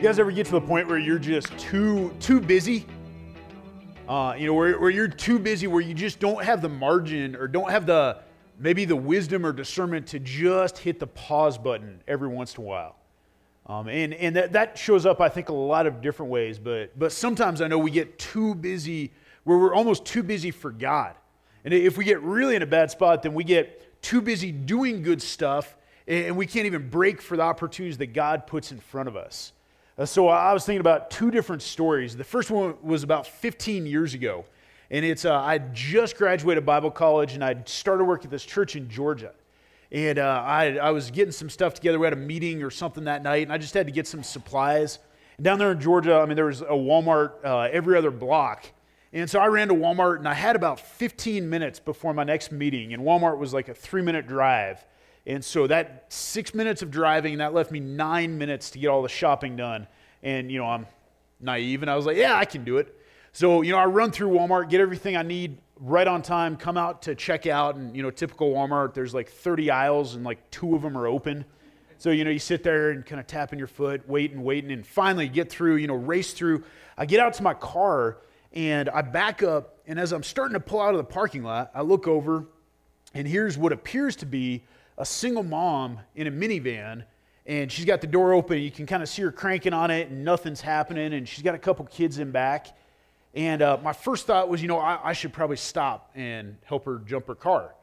You guys ever get to the point where you're just too too busy? Uh, you know, where, where you're too busy, where you just don't have the margin or don't have the maybe the wisdom or discernment to just hit the pause button every once in a while. Um, and and that, that shows up, I think, a lot of different ways. But but sometimes I know we get too busy, where we're almost too busy for God. And if we get really in a bad spot, then we get too busy doing good stuff, and we can't even break for the opportunities that God puts in front of us. Uh, so I was thinking about two different stories. The first one was about 15 years ago, and it's uh, I just graduated Bible college, and I started work at this church in Georgia. And uh, I, I was getting some stuff together. We had a meeting or something that night, and I just had to get some supplies. And down there in Georgia, I mean, there was a Walmart uh, every other block. And so I ran to Walmart, and I had about 15 minutes before my next meeting. And Walmart was like a three minute drive. And so that six minutes of driving, that left me nine minutes to get all the shopping done. And, you know, I'm naive, and I was like, yeah, I can do it. So, you know, I run through Walmart, get everything I need right on time, come out to check out. And, you know, typical Walmart, there's like 30 aisles, and like two of them are open. So, you know, you sit there and kind of tapping your foot, waiting, waiting, and finally get through, you know, race through. I get out to my car, and I back up. And as I'm starting to pull out of the parking lot, I look over, and here's what appears to be a single mom in a minivan and she's got the door open. You can kind of see her cranking on it, and nothing's happening. And she's got a couple kids in back. And uh, my first thought was, you know, I, I, should probably stop and help her jump her car,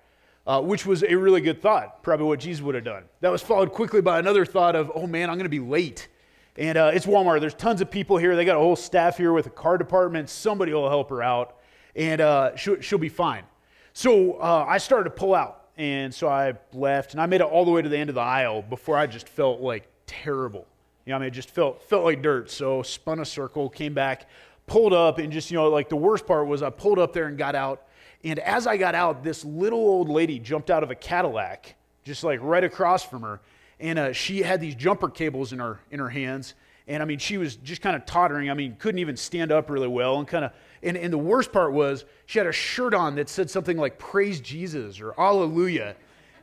uh, which was a really good thought, probably what Jesus would have done. That was followed quickly by another thought of, oh man, I'm going to be late. And uh, it's Walmart. There's tons of people here. They got a whole staff here with a car department. Somebody will help her out, and uh, she'll, she'll be fine. So uh, I started to pull out. And so I left and I made it all the way to the end of the aisle before I just felt like terrible. You know, I mean, it just felt, felt like dirt. So spun a circle, came back, pulled up, and just, you know, like the worst part was I pulled up there and got out. And as I got out, this little old lady jumped out of a Cadillac, just like right across from her. And uh, she had these jumper cables in her, in her hands. And I mean, she was just kind of tottering. I mean, couldn't even stand up really well and kind of and, and the worst part was she had a shirt on that said something like praise Jesus or hallelujah.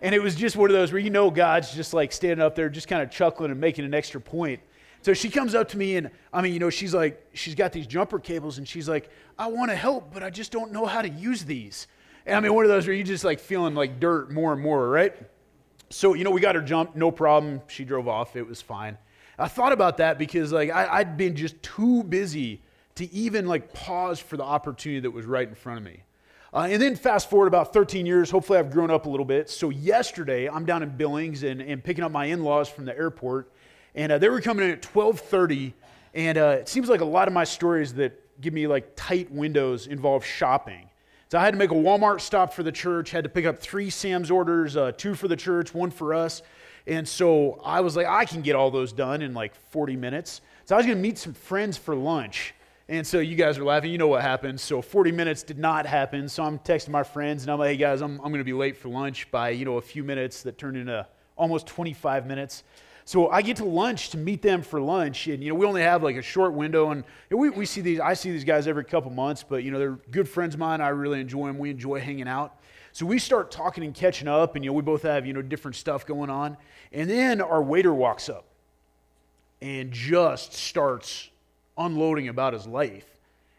And it was just one of those where you know God's just like standing up there, just kind of chuckling and making an extra point. So she comes up to me and I mean, you know, she's like, she's got these jumper cables and she's like, I want to help, but I just don't know how to use these. And I mean, one of those where you just like feeling like dirt more and more, right? So, you know, we got her jump, no problem. She drove off, it was fine. I thought about that because like I, I'd been just too busy to even like pause for the opportunity that was right in front of me. Uh, and then fast forward about 13 years, hopefully I've grown up a little bit. So yesterday I'm down in Billings and, and picking up my in-laws from the airport. And uh, they were coming in at 1230. And uh, it seems like a lot of my stories that give me like tight windows involve shopping. So I had to make a Walmart stop for the church, had to pick up three Sam's orders, uh, two for the church, one for us. And so I was like, I can get all those done in like 40 minutes. So I was going to meet some friends for lunch. And so you guys are laughing. You know what happened. So 40 minutes did not happen. So I'm texting my friends and I'm like, hey guys, I'm, I'm going to be late for lunch by, you know, a few minutes that turned into almost 25 minutes. So I get to lunch to meet them for lunch. And, you know, we only have like a short window. And we, we see these, I see these guys every couple months, but, you know, they're good friends of mine. I really enjoy them. We enjoy hanging out. So we start talking and catching up. And, you know, we both have, you know, different stuff going on. And then our waiter walks up and just starts unloading about his life.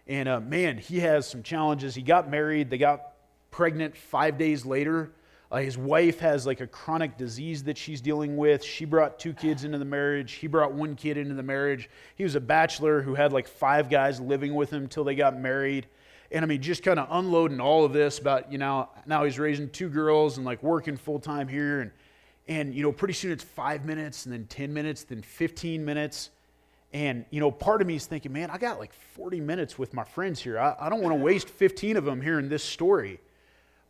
And uh, man, he has some challenges. He got married, they got pregnant five days later. Uh, his wife has like a chronic disease that she's dealing with. She brought two kids into the marriage. He brought one kid into the marriage. He was a bachelor who had like five guys living with him until they got married. And I mean, just kind of unloading all of this about, you know, now he's raising two girls and like working full time here. And, and, you know, pretty soon it's five minutes and then 10 minutes, then 15 minutes. And, you know, part of me is thinking, man, I got like 40 minutes with my friends here. I, I don't want to waste 15 of them here in this story.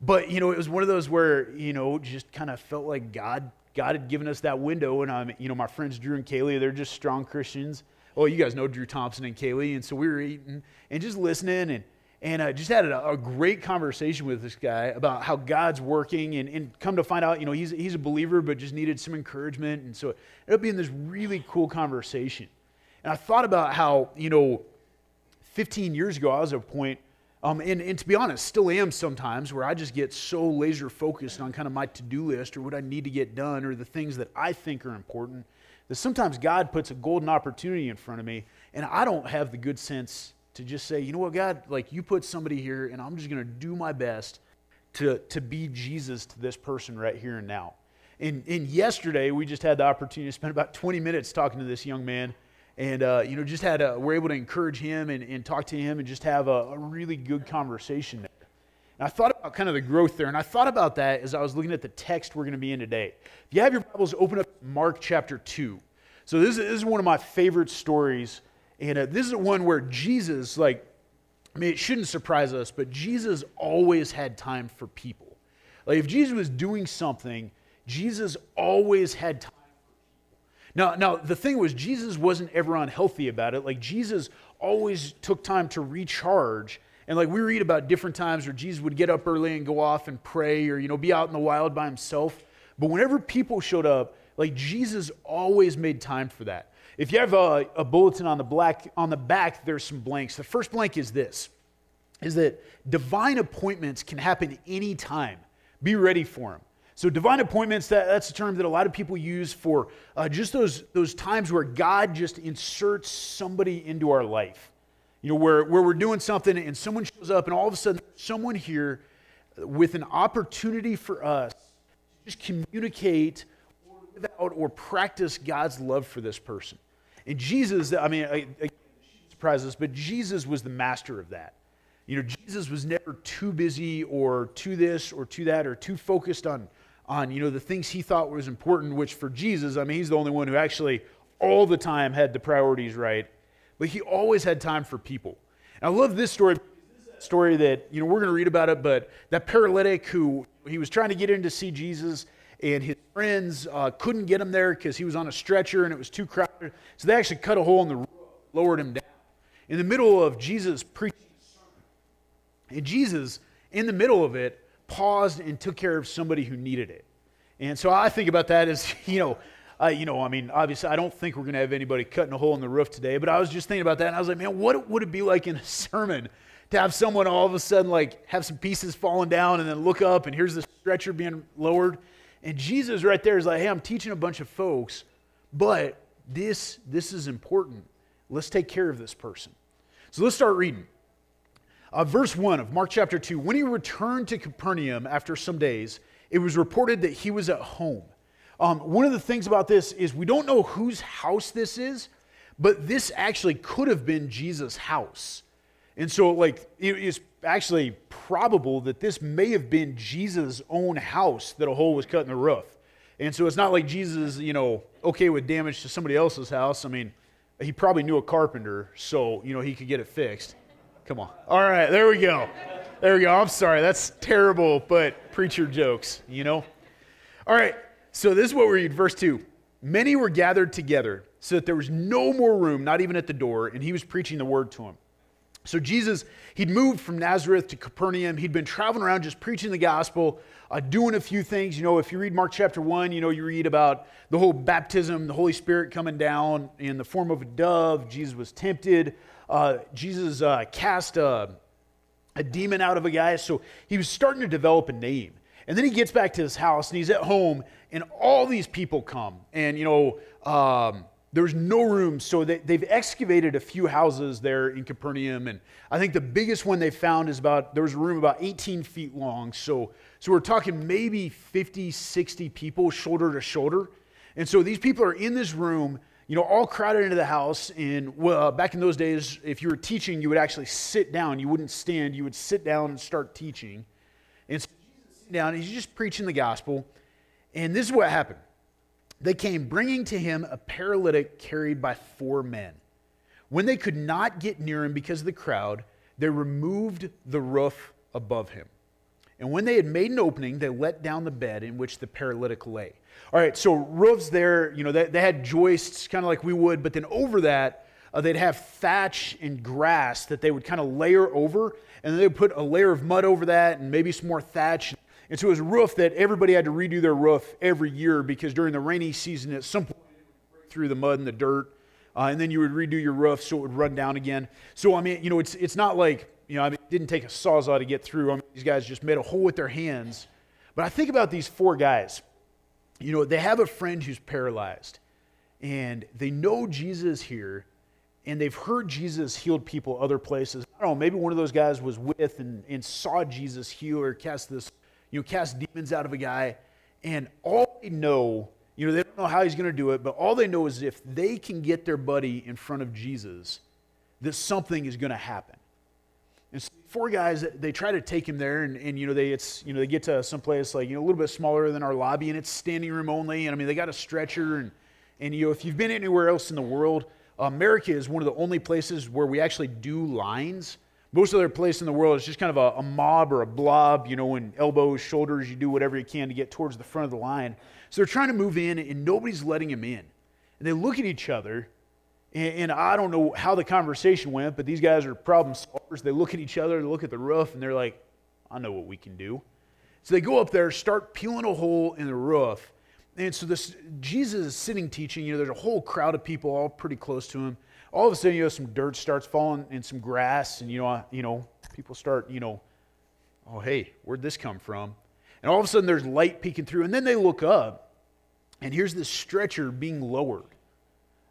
But, you know, it was one of those where, you know, just kind of felt like God, God had given us that window. And, um, you know, my friends Drew and Kaylee, they're just strong Christians. Oh, you guys know Drew Thompson and Kaylee. And so we were eating and just listening and, and I uh, just had a, a, great conversation with this guy about how God's working and, and come to find out, you know, he's, he's a believer, but just needed some encouragement. And so it ended up being this really cool conversation. And I thought about how, you know, 15 years ago, I was at a point, um, and, and to be honest, still am sometimes, where I just get so laser focused on kind of my to do list or what I need to get done or the things that I think are important that sometimes God puts a golden opportunity in front of me, and I don't have the good sense to just say, you know what, God, like you put somebody here, and I'm just going to do my best to, to be Jesus to this person right here and now. And, and yesterday, we just had the opportunity to spend about 20 minutes talking to this young man. And, uh, you know, just had a, we're able to encourage him and, and talk to him and just have a, a really good conversation there. And I thought about kind of the growth there. And I thought about that as I was looking at the text we're going to be in today. If you have your Bibles, open up Mark chapter 2. So this is, this is one of my favorite stories. And uh, this is one where Jesus, like, I mean, it shouldn't surprise us, but Jesus always had time for people. Like, if Jesus was doing something, Jesus always had time now, now the thing was, Jesus wasn't ever unhealthy about it. Like Jesus always took time to recharge. And like we read about different times where Jesus would get up early and go off and pray or, you know, be out in the wild by himself. But whenever people showed up, like Jesus always made time for that. If you have a, a bulletin on the black on the back, there's some blanks. The first blank is this: is that divine appointments can happen anytime. Be ready for them. So, divine appointments, that, that's a term that a lot of people use for uh, just those, those times where God just inserts somebody into our life. You know, where, where we're doing something and someone shows up, and all of a sudden, someone here with an opportunity for us to just communicate or live out or practice God's love for this person. And Jesus, I mean, I, I, surprise us, but Jesus was the master of that. You know, Jesus was never too busy or too this or too that or too focused on on you know the things he thought was important which for jesus i mean he's the only one who actually all the time had the priorities right but he always had time for people. And i love this story story that you know we're going to read about it but that paralytic who he was trying to get in to see jesus and his friends uh, couldn't get him there because he was on a stretcher and it was too crowded. So they actually cut a hole in the roof lowered him down. In the middle of jesus preaching and jesus in the middle of it paused and took care of somebody who needed it. And so I think about that as, you know, uh, you know, I mean, obviously, I don't think we're going to have anybody cutting a hole in the roof today, but I was just thinking about that, and I was like, man, what would it be like in a sermon to have someone all of a sudden, like, have some pieces falling down and then look up, and here's the stretcher being lowered? And Jesus right there is like, hey, I'm teaching a bunch of folks, but this, this is important. Let's take care of this person. So let's start reading. Uh, verse 1 of Mark chapter 2 When he returned to Capernaum after some days, it was reported that he was at home. Um, one of the things about this is we don't know whose house this is, but this actually could have been Jesus' house. And so, like, it is actually probable that this may have been Jesus' own house that a hole was cut in the roof. And so it's not like Jesus, you know, okay with damage to somebody else's house. I mean, he probably knew a carpenter, so, you know, he could get it fixed. Come on. All right, there we go. There we go. I'm sorry. That's terrible, but preacher jokes, you know? All right, so this is what we read, verse 2. Many were gathered together so that there was no more room, not even at the door, and he was preaching the word to them. So Jesus, he'd moved from Nazareth to Capernaum. He'd been traveling around just preaching the gospel, uh, doing a few things. You know, if you read Mark chapter 1, you know, you read about the whole baptism, the Holy Spirit coming down in the form of a dove. Jesus was tempted uh, Jesus uh, cast a, a demon out of a guy. So he was starting to develop a name. And then he gets back to his house and he's at home, and all these people come. And, you know, um, there's no room. So they, they've excavated a few houses there in Capernaum. And I think the biggest one they found is about, there was a room about 18 feet long. So, so we're talking maybe 50, 60 people shoulder to shoulder. And so these people are in this room you know, all crowded into the house. And well, uh, back in those days, if you were teaching, you would actually sit down. You wouldn't stand. You would sit down and start teaching. And so Jesus sitting down, he's just preaching the gospel. And this is what happened. They came bringing to him a paralytic carried by four men. When they could not get near him because of the crowd, they removed the roof above him. And when they had made an opening, they let down the bed in which the paralytic lay. All right, so roofs there, you know, they, they had joists kind of like we would, but then over that, uh, they'd have thatch and grass that they would kind of layer over, and then they would put a layer of mud over that and maybe some more thatch. And so it was a roof that everybody had to redo their roof every year because during the rainy season, at some point, through the mud and the dirt, uh, and then you would redo your roof so it would run down again. So, I mean, you know, it's, it's not like, you know, I mean, it didn't take a sawzall to get through. I mean, these guys just made a hole with their hands. But I think about these four guys you know, they have a friend who's paralyzed. and they know Jesus here, and they've heard Jesus healed people other places. I don't know, maybe one of those guys was with and, and saw Jesus heal or cast this, you know, cast demons out of a guy, and all they know, you know, they don't know how he's going to do it, but all they know is if they can get their buddy in front of Jesus, that something is going to happen. And so four guys, they try to take him there, and, and you know they it's you know they get to some place like you know a little bit smaller than our lobby, and it's standing room only. And I mean they got a stretcher, and and you know if you've been anywhere else in the world, America is one of the only places where we actually do lines. Most other place in the world is just kind of a, a mob or a blob, you know, in elbows, shoulders, you do whatever you can to get towards the front of the line. So they're trying to move in, and nobody's letting him in. And they look at each other, and, and, I don't know how the conversation went, but these guys are problem solvers. They look at each other, they look at the roof, and they're like, I know what we can do. So they go up there, start peeling a hole in the roof. And so this Jesus is sitting teaching, you know, there's a whole crowd of people all pretty close to him. All of a sudden, you know, some dirt starts falling and some grass, and you know, you know, people start, you know, oh hey, where'd this come from? And all of a sudden there's light peeking through, and then they look up, and here's this stretcher being lowered.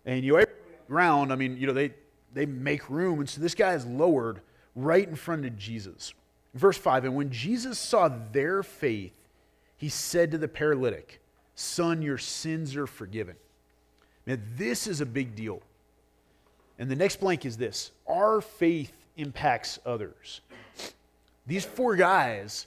And you know, ground, I mean, you know, they, they make room. And so this guy is lowered right in front of Jesus. Verse 5 And when Jesus saw their faith, he said to the paralytic, Son, your sins are forgiven. Man, this is a big deal. And the next blank is this our faith impacts others. These four guys,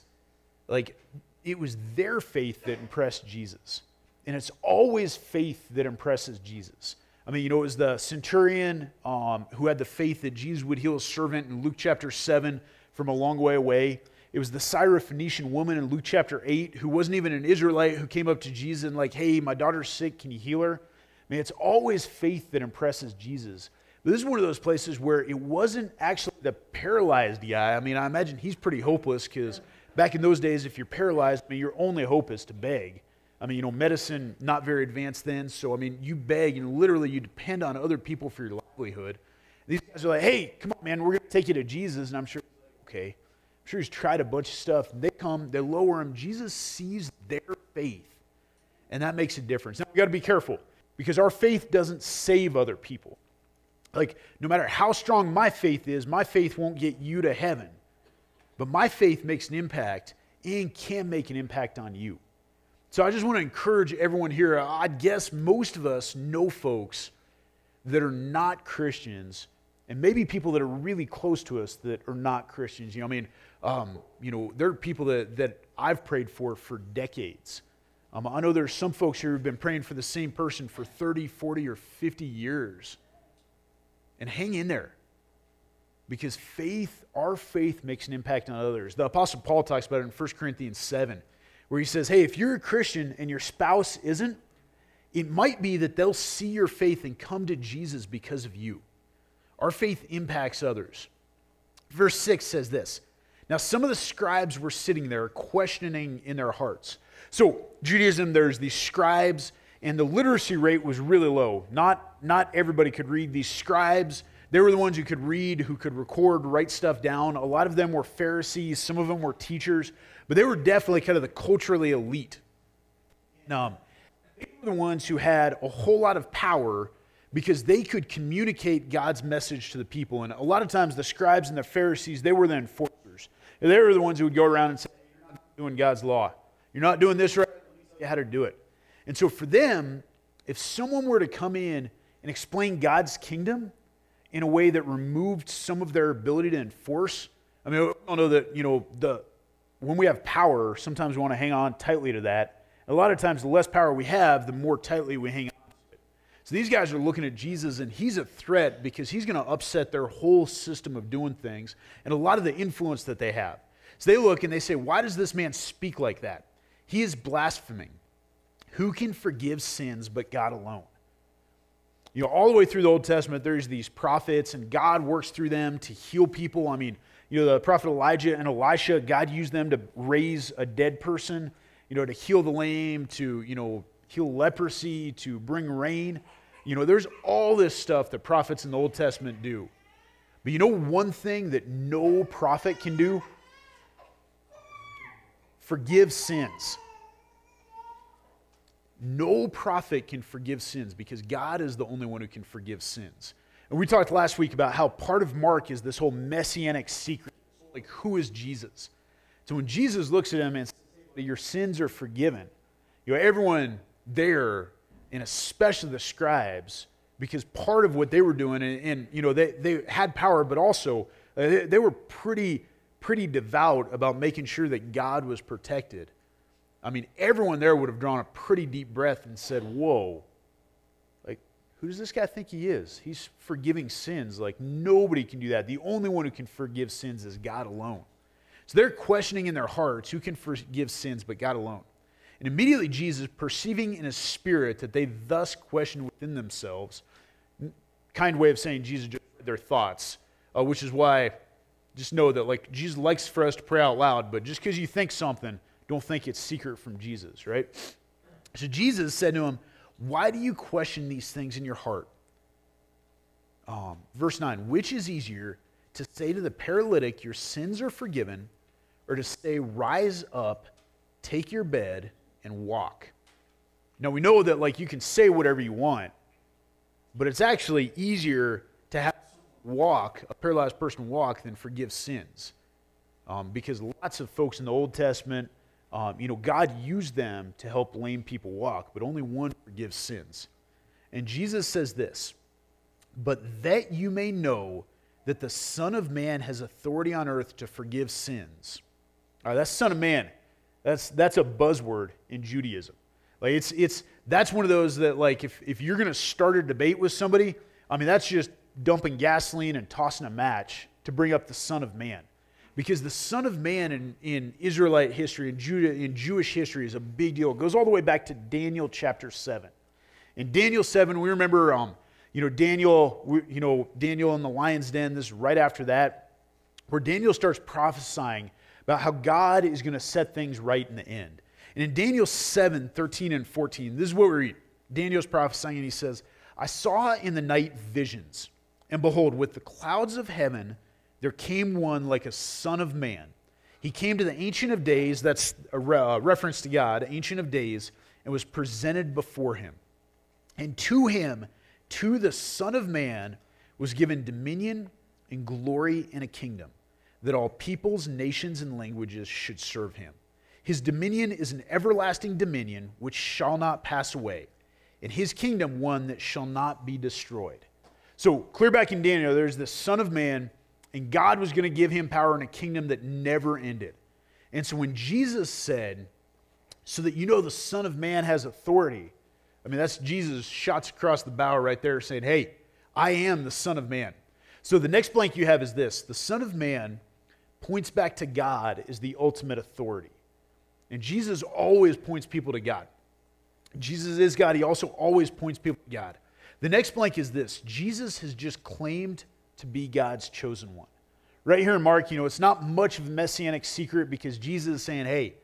like, it was their faith that impressed Jesus. And it's always faith that impresses Jesus. I mean, you know, it was the centurion um, who had the faith that Jesus would heal a servant in Luke chapter 7 from a long way away. It was the Syrophoenician woman in Luke chapter 8 who wasn't even an Israelite who came up to Jesus and, like, hey, my daughter's sick. Can you heal her? I mean, it's always faith that impresses Jesus. But this is one of those places where it wasn't actually the paralyzed guy. I mean, I imagine he's pretty hopeless because back in those days, if you're paralyzed, I mean, your only hope is to beg. I mean, you know, medicine not very advanced then, so I mean, you beg and literally you depend on other people for your livelihood. These guys are like, "Hey, come on, man, we're going to take you to Jesus," and I'm sure, okay, I'm sure he's tried a bunch of stuff. They come, they lower him. Jesus sees their faith, and that makes a difference. Now we got to be careful because our faith doesn't save other people. Like, no matter how strong my faith is, my faith won't get you to heaven, but my faith makes an impact and can make an impact on you. So I just want to encourage everyone here. I guess most of us know folks that are not Christians, and maybe people that are really close to us that are not Christians. You know, I mean, um, you know, there are people that, that I've prayed for for decades. Um, I know there's some folks here who've been praying for the same person for 30, 40, or 50 years. And hang in there. Because faith, our faith makes an impact on others. The Apostle Paul talks about it in 1 Corinthians 7 where he says, Hey, if you're a Christian and your spouse isn't, it might be that they'll see your faith and come to Jesus because of you. Our faith impacts others. Verse 6 says this Now, some of the scribes were sitting there questioning in their hearts. So, Judaism, there's these scribes, and the literacy rate was really low. Not, not everybody could read. These scribes, they were the ones who could read, who could record, write stuff down. A lot of them were Pharisees, some of them were teachers but they were definitely kind of the culturally elite. Um, they were the ones who had a whole lot of power because they could communicate God's message to the people. And a lot of times, the scribes and the Pharisees, they were the enforcers. They were the ones who would go around and say, You're not doing God's law. You're not doing this right. You how to do it. And so, for them, if someone were to come in and explain God's kingdom in a way that removed some of their ability to enforce, I mean, we all know that, you know, the, when we have power, sometimes we want to hang on tightly to that. A lot of times, the less power we have, the more tightly we hang on to it. So these guys are looking at Jesus, and he's a threat because he's going to upset their whole system of doing things and a lot of the influence that they have. So they look and they say, Why does this man speak like that? He is blaspheming. Who can forgive sins but God alone? You know, all the way through the Old Testament, there's these prophets, and God works through them to heal people. I mean, you know, the prophet Elijah and Elisha, God used them to raise a dead person, you know, to heal the lame, to, you know, heal leprosy, to bring rain. You know, there's all this stuff that prophets in the Old Testament do. But you know one thing that no prophet can do? Forgive sins. No prophet can forgive sins because God is the only one who can forgive sins. And we talked last week about how part of Mark is this whole messianic secret like, who is Jesus? So when Jesus looks at him and says, Your sins are forgiven, you know, everyone there, and especially the scribes, because part of what they were doing, and, and you know, they, they had power, but also uh, they, they were pretty, pretty devout about making sure that God was protected. I mean, everyone there would have drawn a pretty deep breath and said, Whoa, like, who does this guy think he is? He's forgiving sins. Like, nobody can do that. The only one who can forgive sins is God alone. So they're questioning in their hearts who can forgive sins but God alone. And immediately Jesus, perceiving in his spirit that they thus question within themselves, kind way of saying Jesus their thoughts, uh, which is why just know that like Jesus likes for us to pray out loud, but just because you think something, don't think it's secret from Jesus, right? So Jesus said to him, Why do you question these things in your heart? Um, verse 9, which is easier to say to the paralytic, Your sins are forgiven, or to say, Rise up, take your bed, and walk? Now we know that like you can say whatever you want, but it's actually easier to have walk, a paralyzed person walk, than forgive sins. Um, because lots of folks in the Old Testament, um, you know, God used them to help lame people walk, but only one forgives sins. And Jesus says this, but that you may know that the Son of Man has authority on earth to forgive sins. All right, that's Son of Man. That's, that's a buzzword in Judaism. Like it's, it's, that's one of those that like if, if you're going to start a debate with somebody, I mean, that's just dumping gasoline and tossing a match to bring up the Son of Man. Because the Son of Man in, in Israelite history, in, Judah, in Jewish history, is a big deal. It goes all the way back to Daniel chapter 7. In Daniel 7, we remember, um, you know, Daniel, you know, Daniel in the lion's den, this is right after that, where Daniel starts prophesying about how God is going to set things right in the end. And in Daniel 7, 13 and 14, this is what we read. Daniel's prophesying, and he says, I saw in the night visions, and behold, with the clouds of heaven, there came one like a son of man. He came to the Ancient of Days, that's uh, a uh, reference to God, Ancient of Days, and was presented before him. And to him, to the Son of Man, was given dominion and glory and a kingdom, that all peoples, nations, and languages should serve him. His dominion is an everlasting dominion which shall not pass away, and his kingdom one that shall not be destroyed. So, clear back in Daniel, there's the Son of Man and God was going to give him power in a kingdom that never ended. And so when Jesus said, so that you know the Son of Man has authority, I mean, that's Jesus shots across the bow right there saying, hey, I am the Son of Man. So the next blank you have is this the Son of Man points back to God as the ultimate authority. And Jesus always points people to God. Jesus is God. He also always points people to God. The next blank is this Jesus has just claimed to be God's chosen one. Right here in Mark, you know, it's not much of a messianic secret because Jesus is saying, hey,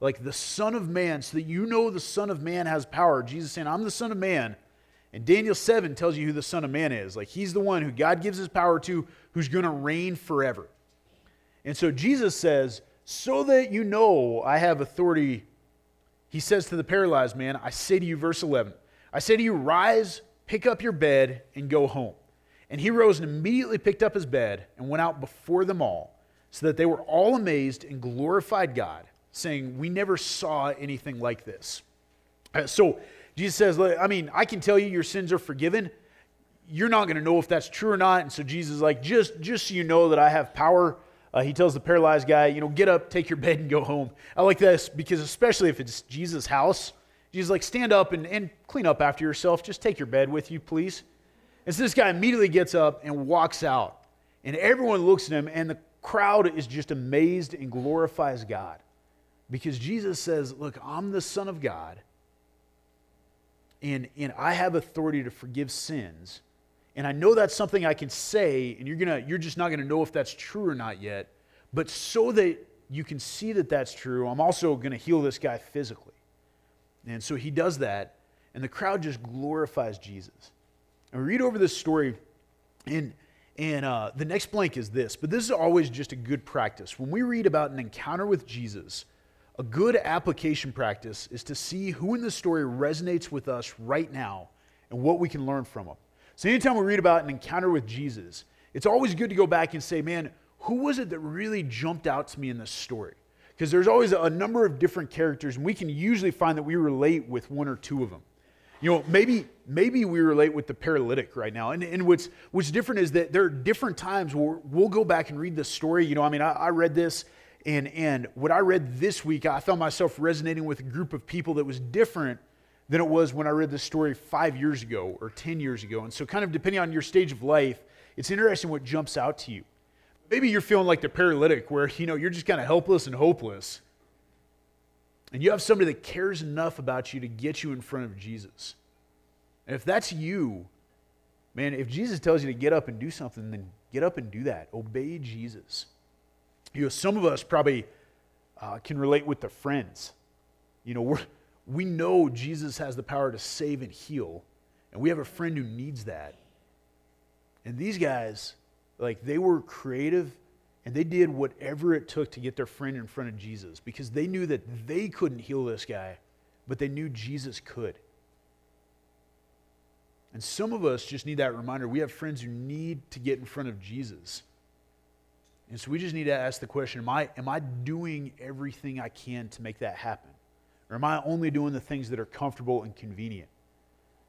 like the Son of Man, so that you know the Son of Man has power. Jesus is saying, I'm the Son of Man. And Daniel 7 tells you who the Son of Man is. Like he's the one who God gives his power to, who's going to reign forever. And so Jesus says, so that you know I have authority, he says to the paralyzed man, I say to you, verse 11, I say to you, rise, pick up your bed, and go home. And he rose and immediately picked up his bed and went out before them all, so that they were all amazed and glorified God, saying, We never saw anything like this. Uh, so Jesus says, I mean, I can tell you your sins are forgiven. You're not going to know if that's true or not. And so Jesus is like, just, just so you know that I have power. Uh, he tells the paralyzed guy, you know, get up, take your bed, and go home. I like this because, especially if it's Jesus' house, Jesus like, stand up and, and clean up after yourself. Just take your bed with you, please. And so this guy immediately gets up and walks out. And everyone looks at him, and the crowd is just amazed and glorifies God. Because Jesus says, Look, I'm the Son of God, and, and I have authority to forgive sins. And I know that's something I can say, and you're, gonna, you're just not going to know if that's true or not yet. But so that you can see that that's true, I'm also going to heal this guy physically. And so he does that, and the crowd just glorifies Jesus. And we read over this story, and, and uh, the next blank is this, but this is always just a good practice. When we read about an encounter with Jesus, a good application practice is to see who in the story resonates with us right now and what we can learn from them. So, anytime we read about an encounter with Jesus, it's always good to go back and say, man, who was it that really jumped out to me in this story? Because there's always a number of different characters, and we can usually find that we relate with one or two of them. You know, maybe maybe we relate with the paralytic right now. And, and what's what's different is that there are different times where we'll go back and read the story. You know, I mean, I, I read this and and what I read this week, I found myself resonating with a group of people that was different than it was when I read this story five years ago or 10 years ago. And so, kind of depending on your stage of life, it's interesting what jumps out to you. Maybe you're feeling like the paralytic, where you know you're just kind of helpless and hopeless. And you have somebody that cares enough about you to get you in front of Jesus. And if that's you, man, if Jesus tells you to get up and do something, then get up and do that. Obey Jesus. You know, some of us probably uh, can relate with the friends. You know, we're, we know Jesus has the power to save and heal, and we have a friend who needs that. And these guys, like, they were creative and they did whatever it took to get their friend in front of Jesus because they knew that they couldn't heal this guy, but they knew Jesus could. And some of us just need that reminder. We have friends who need to get in front of Jesus. And so we just need to ask the question am I, am I doing everything I can to make that happen? Or am I only doing the things that are comfortable and convenient?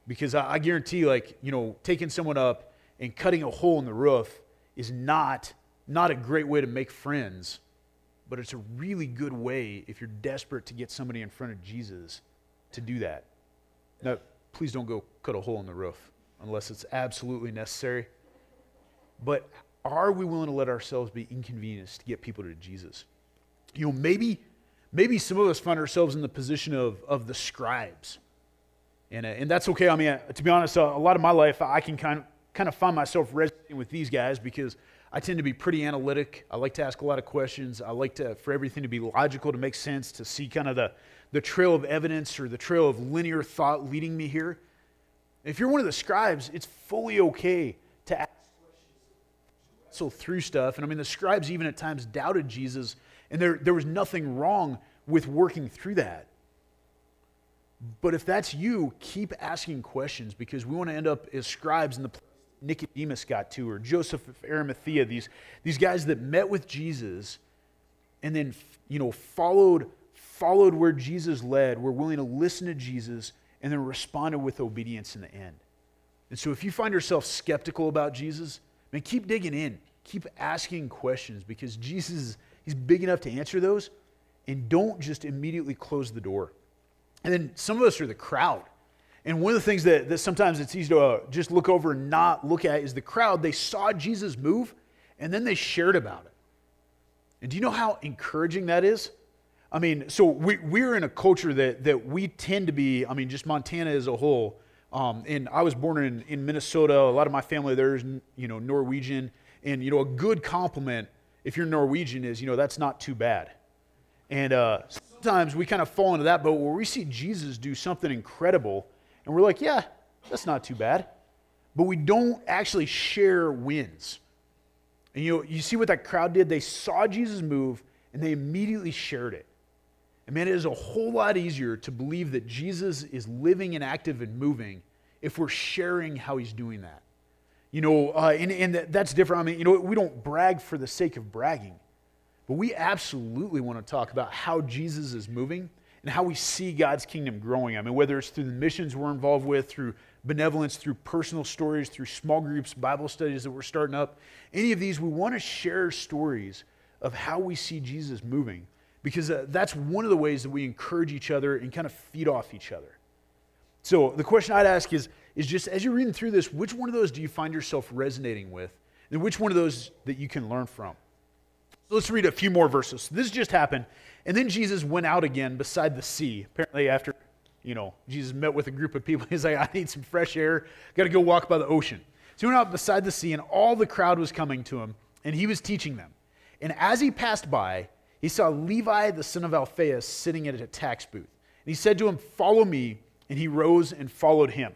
Because I, I guarantee, like, you know, taking someone up and cutting a hole in the roof is not not a great way to make friends, but it's a really good way if you're desperate to get somebody in front of Jesus to do that. Now, please don't go cut a hole in the roof unless it's absolutely necessary. But are we willing to let ourselves be inconvenienced to get people to Jesus? You know, maybe, maybe some of us find ourselves in the position of, of the scribes. And, uh, and that's okay. I mean, uh, to be honest, uh, a lot of my life, I can kind of, kind of find myself resonating with these guys because I tend to be pretty analytic. I like to ask a lot of questions. I like to, for everything to be logical, to make sense, to see kind of the, the trail of evidence or the trail of linear thought leading me here. If you're one of the scribes, it's fully okay to ask questions, to wrestle through stuff. And I mean, the scribes even at times doubted Jesus, and there, there was nothing wrong with working through that. But if that's you, keep asking questions because we want to end up as scribes in the Nicodemus got to, or Joseph of Arimathea, these, these guys that met with Jesus and then, you know, followed, followed where Jesus led, were willing to listen to Jesus, and then responded with obedience in the end. And so if you find yourself skeptical about Jesus, man, keep digging in. Keep asking questions because Jesus, he's big enough to answer those. And don't just immediately close the door. And then some of us are the crowd. And one of the things that, that sometimes it's easy to uh, just look over and not look at is the crowd. They saw Jesus move and then they shared about it. And do you know how encouraging that is? I mean, so we, we're in a culture that, that we tend to be, I mean, just Montana as a whole. Um, and I was born in, in Minnesota. A lot of my family there is, you know, Norwegian. And, you know, a good compliment, if you're Norwegian, is, you know, that's not too bad. And uh, sometimes we kind of fall into that boat where we see Jesus do something incredible and we're like, yeah, that's not too bad. But we don't actually share wins. And you know, you see what that crowd did? They saw Jesus move and they immediately shared it. And man, it is a whole lot easier to believe that Jesus is living and active and moving if we're sharing how he's doing that. You know, uh, and, and that's different. I mean, you know, we don't brag for the sake of bragging, but we absolutely want to talk about how Jesus is moving and how we see God's kingdom growing. I mean, whether it's through the missions we're involved with, through benevolence, through personal stories, through small groups, Bible studies that we're starting up, any of these, we want to share stories of how we see Jesus moving because uh, that's one of the ways that we encourage each other and kind of feed off each other. So the question I'd ask is, is just as you're reading through this, which one of those do you find yourself resonating with? And which one of those that you can learn from? So let's read a few more verses. This just happened and then Jesus went out again beside the sea. Apparently, after, you know, Jesus met with a group of people, he's like, I need some fresh air. Got to go walk by the ocean. So he went out beside the sea, and all the crowd was coming to him, and he was teaching them. And as he passed by, he saw Levi, the son of Alphaeus, sitting at a tax booth. And he said to him, Follow me. And he rose and followed him.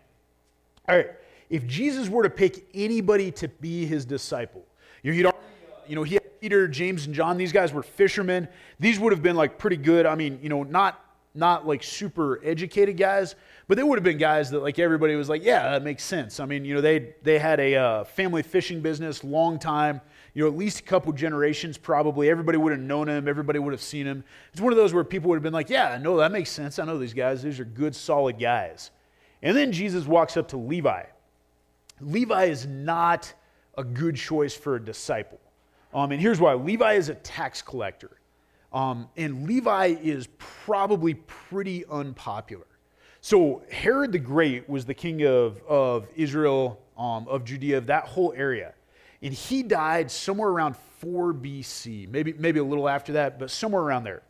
All right, if Jesus were to pick anybody to be his disciple, you know, he'd already, uh, you know, he had Peter, James, and John, these guys were fishermen. These would have been like pretty good. I mean, you know, not not like super educated guys, but they would have been guys that like everybody was like, yeah, that makes sense. I mean, you know, they they had a uh, family fishing business, long time, you know, at least a couple generations probably. Everybody would have known him. Everybody would have seen him. It's one of those where people would have been like, yeah, no, that makes sense. I know these guys. These are good, solid guys. And then Jesus walks up to Levi. Levi is not a good choice for a disciple. Um, and here's why Levi is a tax collector. Um, and Levi is probably pretty unpopular. So Herod the Great was the king of, of Israel, um, of Judea, of that whole area. And he died somewhere around 4 BC, maybe, maybe a little after that, but somewhere around there.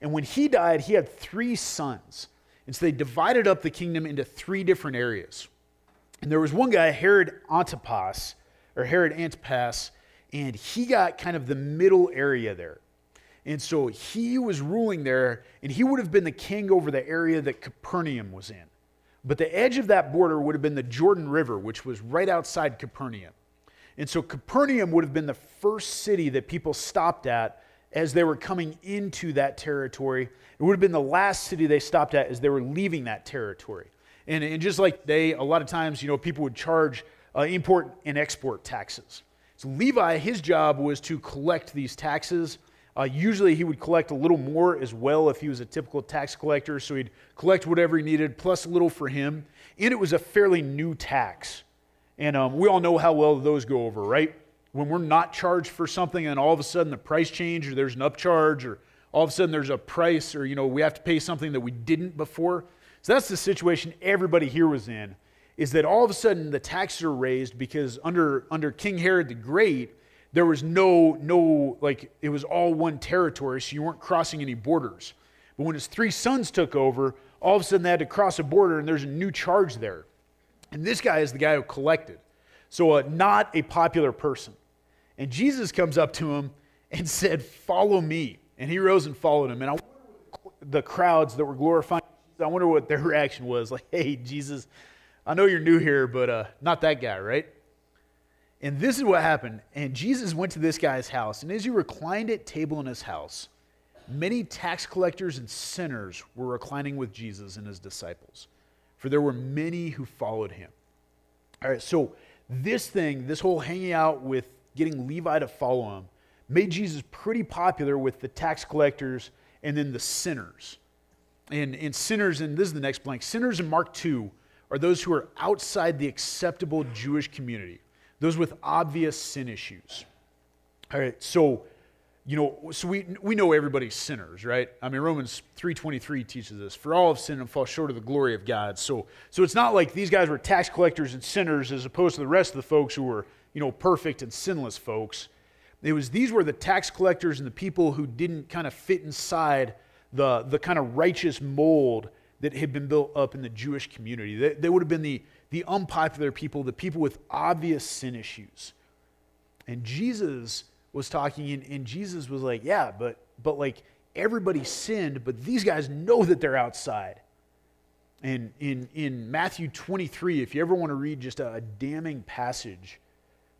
And when he died, he had three sons. And so they divided up the kingdom into three different areas. And there was one guy, Herod Antipas, or Herod Antipas, and he got kind of the middle area there. And so he was ruling there, and he would have been the king over the area that Capernaum was in. But the edge of that border would have been the Jordan River, which was right outside Capernaum. And so Capernaum would have been the first city that people stopped at as they were coming into that territory. It would have been the last city they stopped at as they were leaving that territory. And, and just like they, a lot of times, you know, people would charge uh, import and export taxes. So Levi, his job was to collect these taxes uh, usually, he would collect a little more as well if he was a typical tax collector. So he'd collect whatever he needed, plus a little for him. And it was a fairly new tax. And um, we all know how well those go over, right? When we're not charged for something and all of a sudden the price change or there's an upcharge or all of a sudden there's a price or, you know, we have to pay something that we didn't before. So that's the situation everybody here was in, is that all of a sudden the taxes are raised because under, under King Herod the Great, there was no, no, like, it was all one territory, so you weren't crossing any borders. But when his three sons took over, all of a sudden they had to cross a border and there's a new charge there. And this guy is the guy who collected. So, uh, not a popular person. And Jesus comes up to him and said, Follow me. And he rose and followed him. And I the crowds that were glorifying, I wonder what their reaction was. Like, hey, Jesus, I know you're new here, but uh, not that guy, right? And this is what happened. And Jesus went to this guy's house, and as he reclined at table in his house, many tax collectors and sinners were reclining with Jesus and his disciples, for there were many who followed him. All right, so this thing, this whole hanging out with getting Levi to follow him, made Jesus pretty popular with the tax collectors and then the sinners. And, and sinners, and this is the next blank sinners in Mark 2 are those who are outside the acceptable Jewish community those with obvious sin issues. All right, so you know, so we we know everybody's sinners, right? I mean, Romans three twenty three teaches us, for all have sinned and fall short of the glory of God. So so it's not like these guys were tax collectors and sinners as opposed to the rest of the folks who were you know perfect and sinless folks. It was these were the tax collectors and the people who didn't kind of fit inside the the kind of righteous mold that had been built up in the Jewish community. They, they would have been the the unpopular people, the people with obvious sin issues. And Jesus was talking, and, and Jesus was like, Yeah, but, but like everybody sinned, but these guys know that they're outside. And in, in Matthew 23, if you ever want to read just a, a damning passage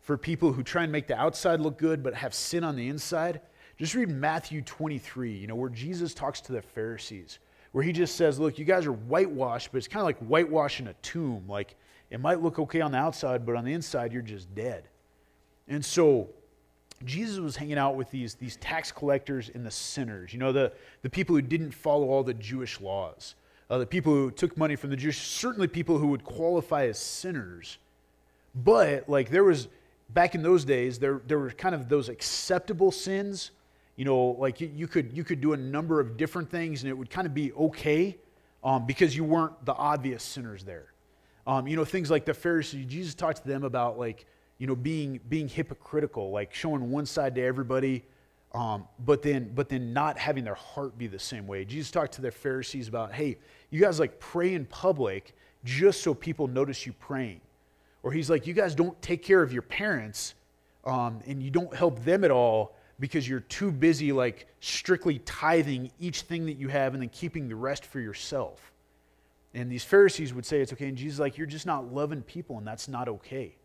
for people who try and make the outside look good but have sin on the inside, just read Matthew 23, you know, where Jesus talks to the Pharisees, where he just says, Look, you guys are whitewashed, but it's kind of like whitewashing a tomb. Like, it might look okay on the outside, but on the inside, you're just dead. And so Jesus was hanging out with these, these tax collectors and the sinners, you know, the, the people who didn't follow all the Jewish laws, uh, the people who took money from the Jews, certainly people who would qualify as sinners. But, like, there was, back in those days, there, there were kind of those acceptable sins. You know, like you, could, you could do a number of different things and it would kind of be okay um, because you weren't the obvious sinners there. Um, you know, things like the Pharisees, Jesus talked to them about like, you know, being being hypocritical, like showing one side to everybody, um, but then but then not having their heart be the same way. Jesus talked to the Pharisees about, hey, you guys like pray in public just so people notice you praying. Or he's like, you guys don't take care of your parents um, and you don't help them at all because you're too busy like strictly tithing each thing that you have and then keeping the rest for yourself. And these Pharisees would say it's okay. And Jesus like, you're just not loving people, and that's not okay.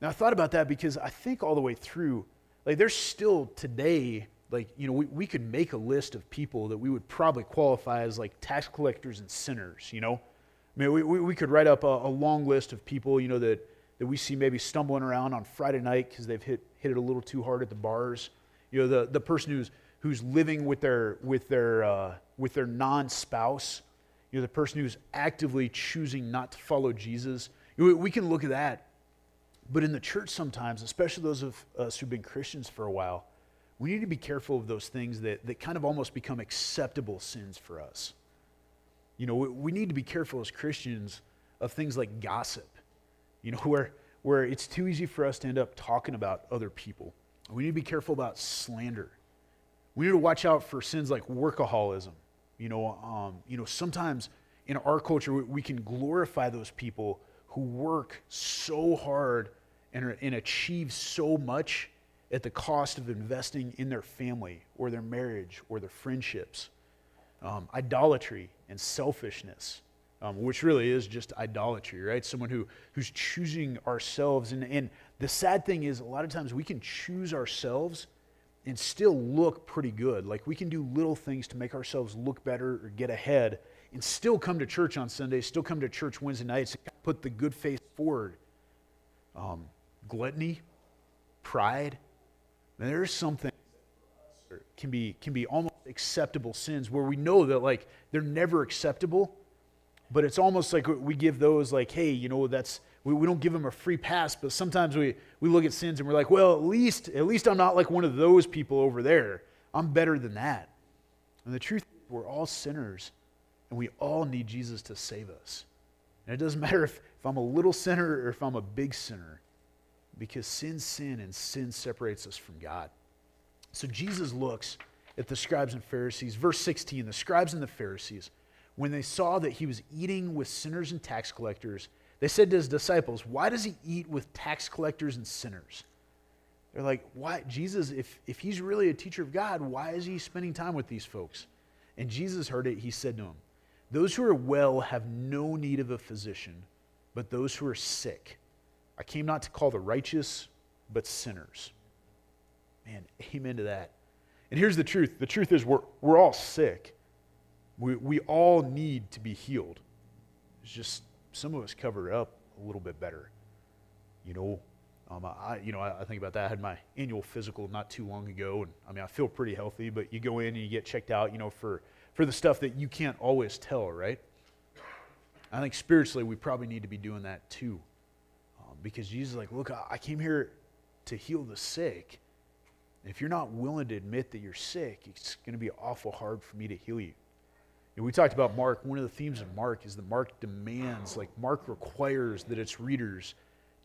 Now, I thought about that because I think all the way through, like there's still today, like, you know, we, we could make a list of people that we would probably qualify as like tax collectors and sinners, you know? I mean, we, we, we could write up a, a long list of people, you know, that, that we see maybe stumbling around on Friday night because they've hit, hit it a little too hard at the bars. You know, the, the person who's, who's living with their, with their, uh, with their non spouse, you know, the person who's actively choosing not to follow Jesus. You know, we can look at that. But in the church, sometimes, especially those of us who've been Christians for a while, we need to be careful of those things that, that kind of almost become acceptable sins for us. You know, we, we need to be careful as Christians of things like gossip, you know, where, where it's too easy for us to end up talking about other people. We need to be careful about slander. We need to watch out for sins like workaholism. You know, um, you know sometimes in our culture, we, can glorify those people who work so hard and, and achieve so much at the cost of investing in their family or their marriage or their friendships. Um, idolatry and selfishness, um, which really is just idolatry, right? Someone who, who's choosing ourselves. And, and the sad thing is, a lot of times we can choose ourselves and still look pretty good. Like we can do little things to make ourselves look better or get ahead and still come to church on Sundays, still come to church Wednesday nights, and put the good face forward. Um, gluttony, pride. And there's something can be can be almost acceptable sins where we know that like they're never acceptable, but it's almost like we give those like, hey, you know, that's we, we don't give them a free pass, but sometimes we, we look at sins and we're like, well, at least at least I'm not like one of those people over there. I'm better than that. And the truth is we're all sinners and we all need Jesus to save us. And it doesn't matter if, if I'm a little sinner or if I'm a big sinner, because sin, sin and sin separates us from God. So Jesus looks at the scribes and Pharisees. Verse 16 the scribes and the Pharisees, when they saw that he was eating with sinners and tax collectors, they said to his disciples, Why does he eat with tax collectors and sinners? They're like, Why? Jesus, if, if he's really a teacher of God, why is he spending time with these folks? And Jesus heard it. He said to him, those who are well have no need of a physician, but those who are sick. I came not to call the righteous, but sinners. Man, amen to that. And here's the truth the truth is, we're, we're all sick. We, we all need to be healed. It's just some of us cover it up a little bit better. You know, um, I, you know, I, I, think about that. I had my annual physical not too long ago, and I mean, I feel pretty healthy. But you go in and you get checked out, you know, for for the stuff that you can't always tell, right? I think spiritually we probably need to be doing that too. Um, because Jesus is like, look, I came here to heal the sick. if you're not willing to admit that you're sick, it's going to be awful hard for me to heal you. We talked about Mark. One of the themes of Mark is that Mark demands, like, Mark requires that its readers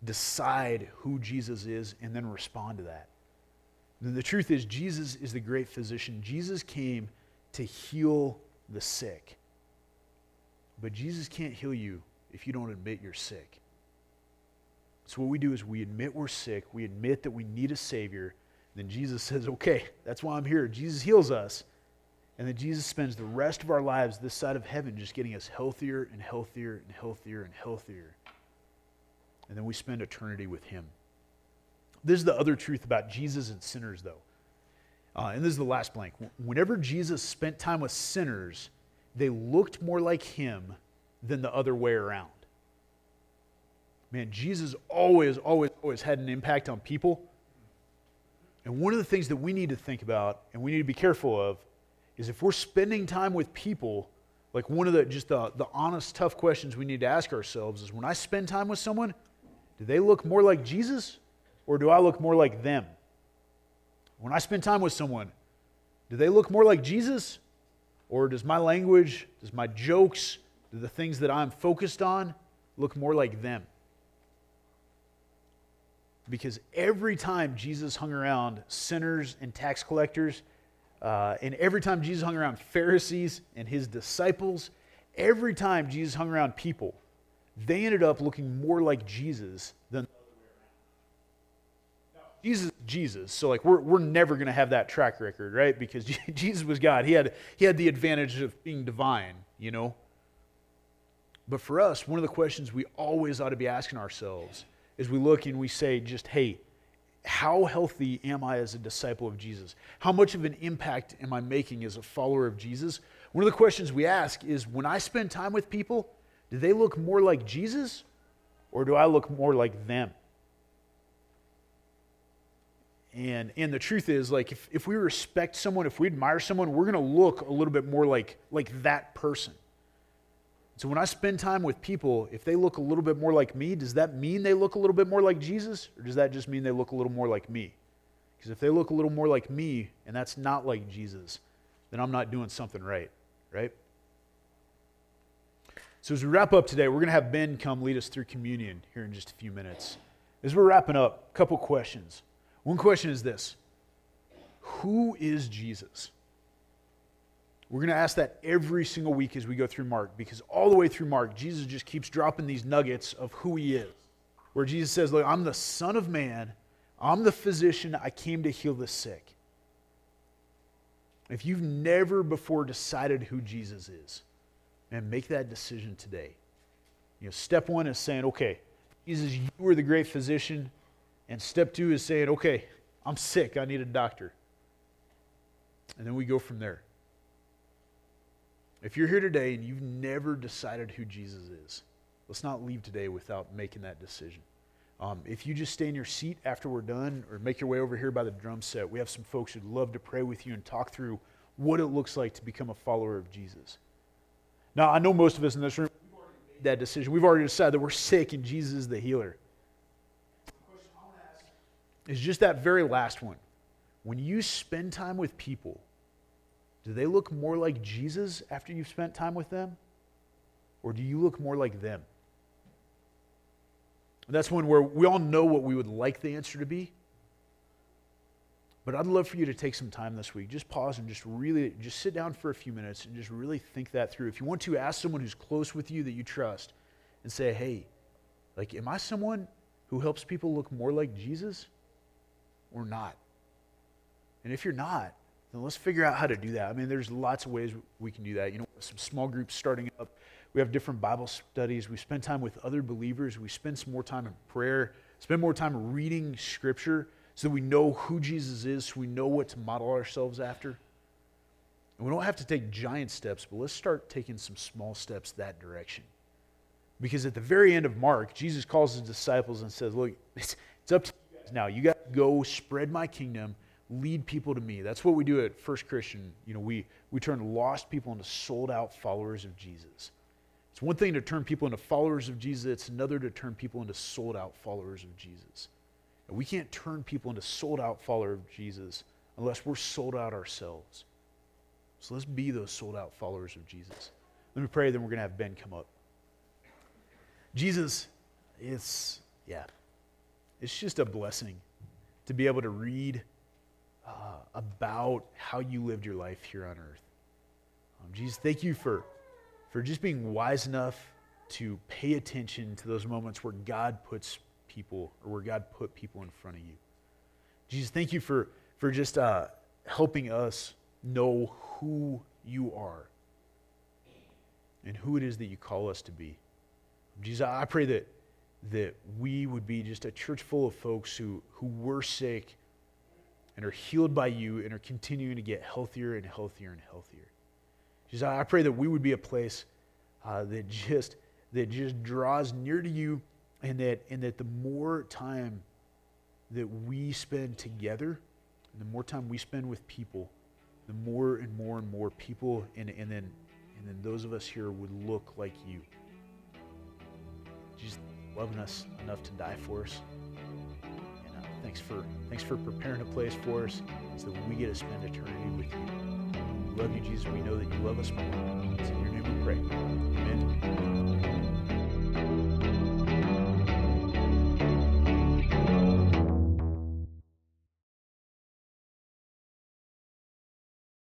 decide who Jesus is and then respond to that. And the truth is, Jesus is the great physician. Jesus came to heal the sick. But Jesus can't heal you if you don't admit you're sick. So, what we do is we admit we're sick, we admit that we need a Savior. Then Jesus says, Okay, that's why I'm here. Jesus heals us. And then Jesus spends the rest of our lives this side of heaven just getting us healthier and healthier and healthier and healthier. And then we spend eternity with Him. This is the other truth about Jesus and sinners, though. Uh, and this is the last blank. Whenever Jesus spent time with sinners, they looked more like him than the other way around. Man, Jesus always, always, always had an impact on people. And one of the things that we need to think about and we need to be careful of is if we're spending time with people, like one of the just the, the honest, tough questions we need to ask ourselves is when I spend time with someone, do they look more like Jesus or do I look more like them? When I spend time with someone, do they look more like Jesus? Or does my language, does my jokes, do the things that I'm focused on look more like them? Because every time Jesus hung around sinners and tax collectors, uh, and every time Jesus hung around Pharisees and his disciples, every time Jesus hung around people, they ended up looking more like Jesus than Jesus Jesus. So like we're, we're never going to have that track record, right? Because Jesus was God. He had, he had the advantage of being divine, you know? But for us, one of the questions we always ought to be asking ourselves is we look and we say just, hey, how healthy am I as a disciple of Jesus? How much of an impact am I making as a follower of Jesus? One of the questions we ask is when I spend time with people, do they look more like Jesus or do I look more like them? And, and the truth is, like, if, if we respect someone, if we admire someone, we're going to look a little bit more like, like that person. So when I spend time with people, if they look a little bit more like me, does that mean they look a little bit more like Jesus? Or does that just mean they look a little more like me? Because if they look a little more like me and that's not like Jesus, then I'm not doing something right, right? So as we wrap up today, we're going to have Ben come lead us through communion here in just a few minutes. As we're wrapping up, a couple questions. One question is this Who is Jesus? We're going to ask that every single week as we go through Mark because all the way through Mark, Jesus just keeps dropping these nuggets of who he is. Where Jesus says, Look, I'm the Son of Man, I'm the physician, I came to heal the sick. If you've never before decided who Jesus is, and make that decision today. You know, step one is saying, okay, Jesus, you are the great physician. And step two is saying, okay, I'm sick. I need a doctor. And then we go from there. If you're here today and you've never decided who Jesus is, let's not leave today without making that decision. Um, if you just stay in your seat after we're done or make your way over here by the drum set, we have some folks who'd love to pray with you and talk through what it looks like to become a follower of Jesus. Now, I know most of us in this room that decision. We've already decided that we're sick and Jesus is the healer is just that very last one. When you spend time with people, do they look more like Jesus after you've spent time with them? Or do you look more like them? And that's one where we all know what we would like the answer to be. But I'd love for you to take some time this week. Just pause and just really just sit down for a few minutes and just really think that through. If you want to ask someone who's close with you that you trust and say, "Hey, like am I someone who helps people look more like Jesus?" or not. And if you're not, then let's figure out how to do that. I mean, there's lots of ways we can do that. You know, some small groups starting up. We have different Bible studies. We spend time with other believers. We spend some more time in prayer, spend more time reading scripture so that we know who Jesus is, so we know what to model ourselves after. And we don't have to take giant steps, but let's start taking some small steps that direction. Because at the very end of Mark, Jesus calls his disciples and says, Look, it's, it's up to you guys now. You got to go spread my kingdom, lead people to me. That's what we do at First Christian. You know, we, we turn lost people into sold out followers of Jesus. It's one thing to turn people into followers of Jesus, it's another to turn people into sold out followers of Jesus. And we can't turn people into sold out followers of Jesus unless we're sold out ourselves. So let's be those sold out followers of Jesus. Let me pray, then we're going to have Ben come up. Jesus, it's, yeah, it's just a blessing to be able to read uh, about how you lived your life here on earth. Um, Jesus, thank you for, for just being wise enough to pay attention to those moments where God puts people or where God put people in front of you. Jesus, thank you for, for just uh, helping us know who you are and who it is that you call us to be. Jesus, I pray that that we would be just a church full of folks who, who were sick and are healed by you and are continuing to get healthier and healthier and healthier. Just, I pray that we would be a place uh, that just that just draws near to you and that and that the more time that we spend together and the more time we spend with people the more and more and more people and, and then and then those of us here would look like you just loving us enough to die for us. Thanks for thanks for preparing a place for us so that we get to spend eternity with you. We love you, Jesus. We know that you love us more. It's in your name we pray. Amen.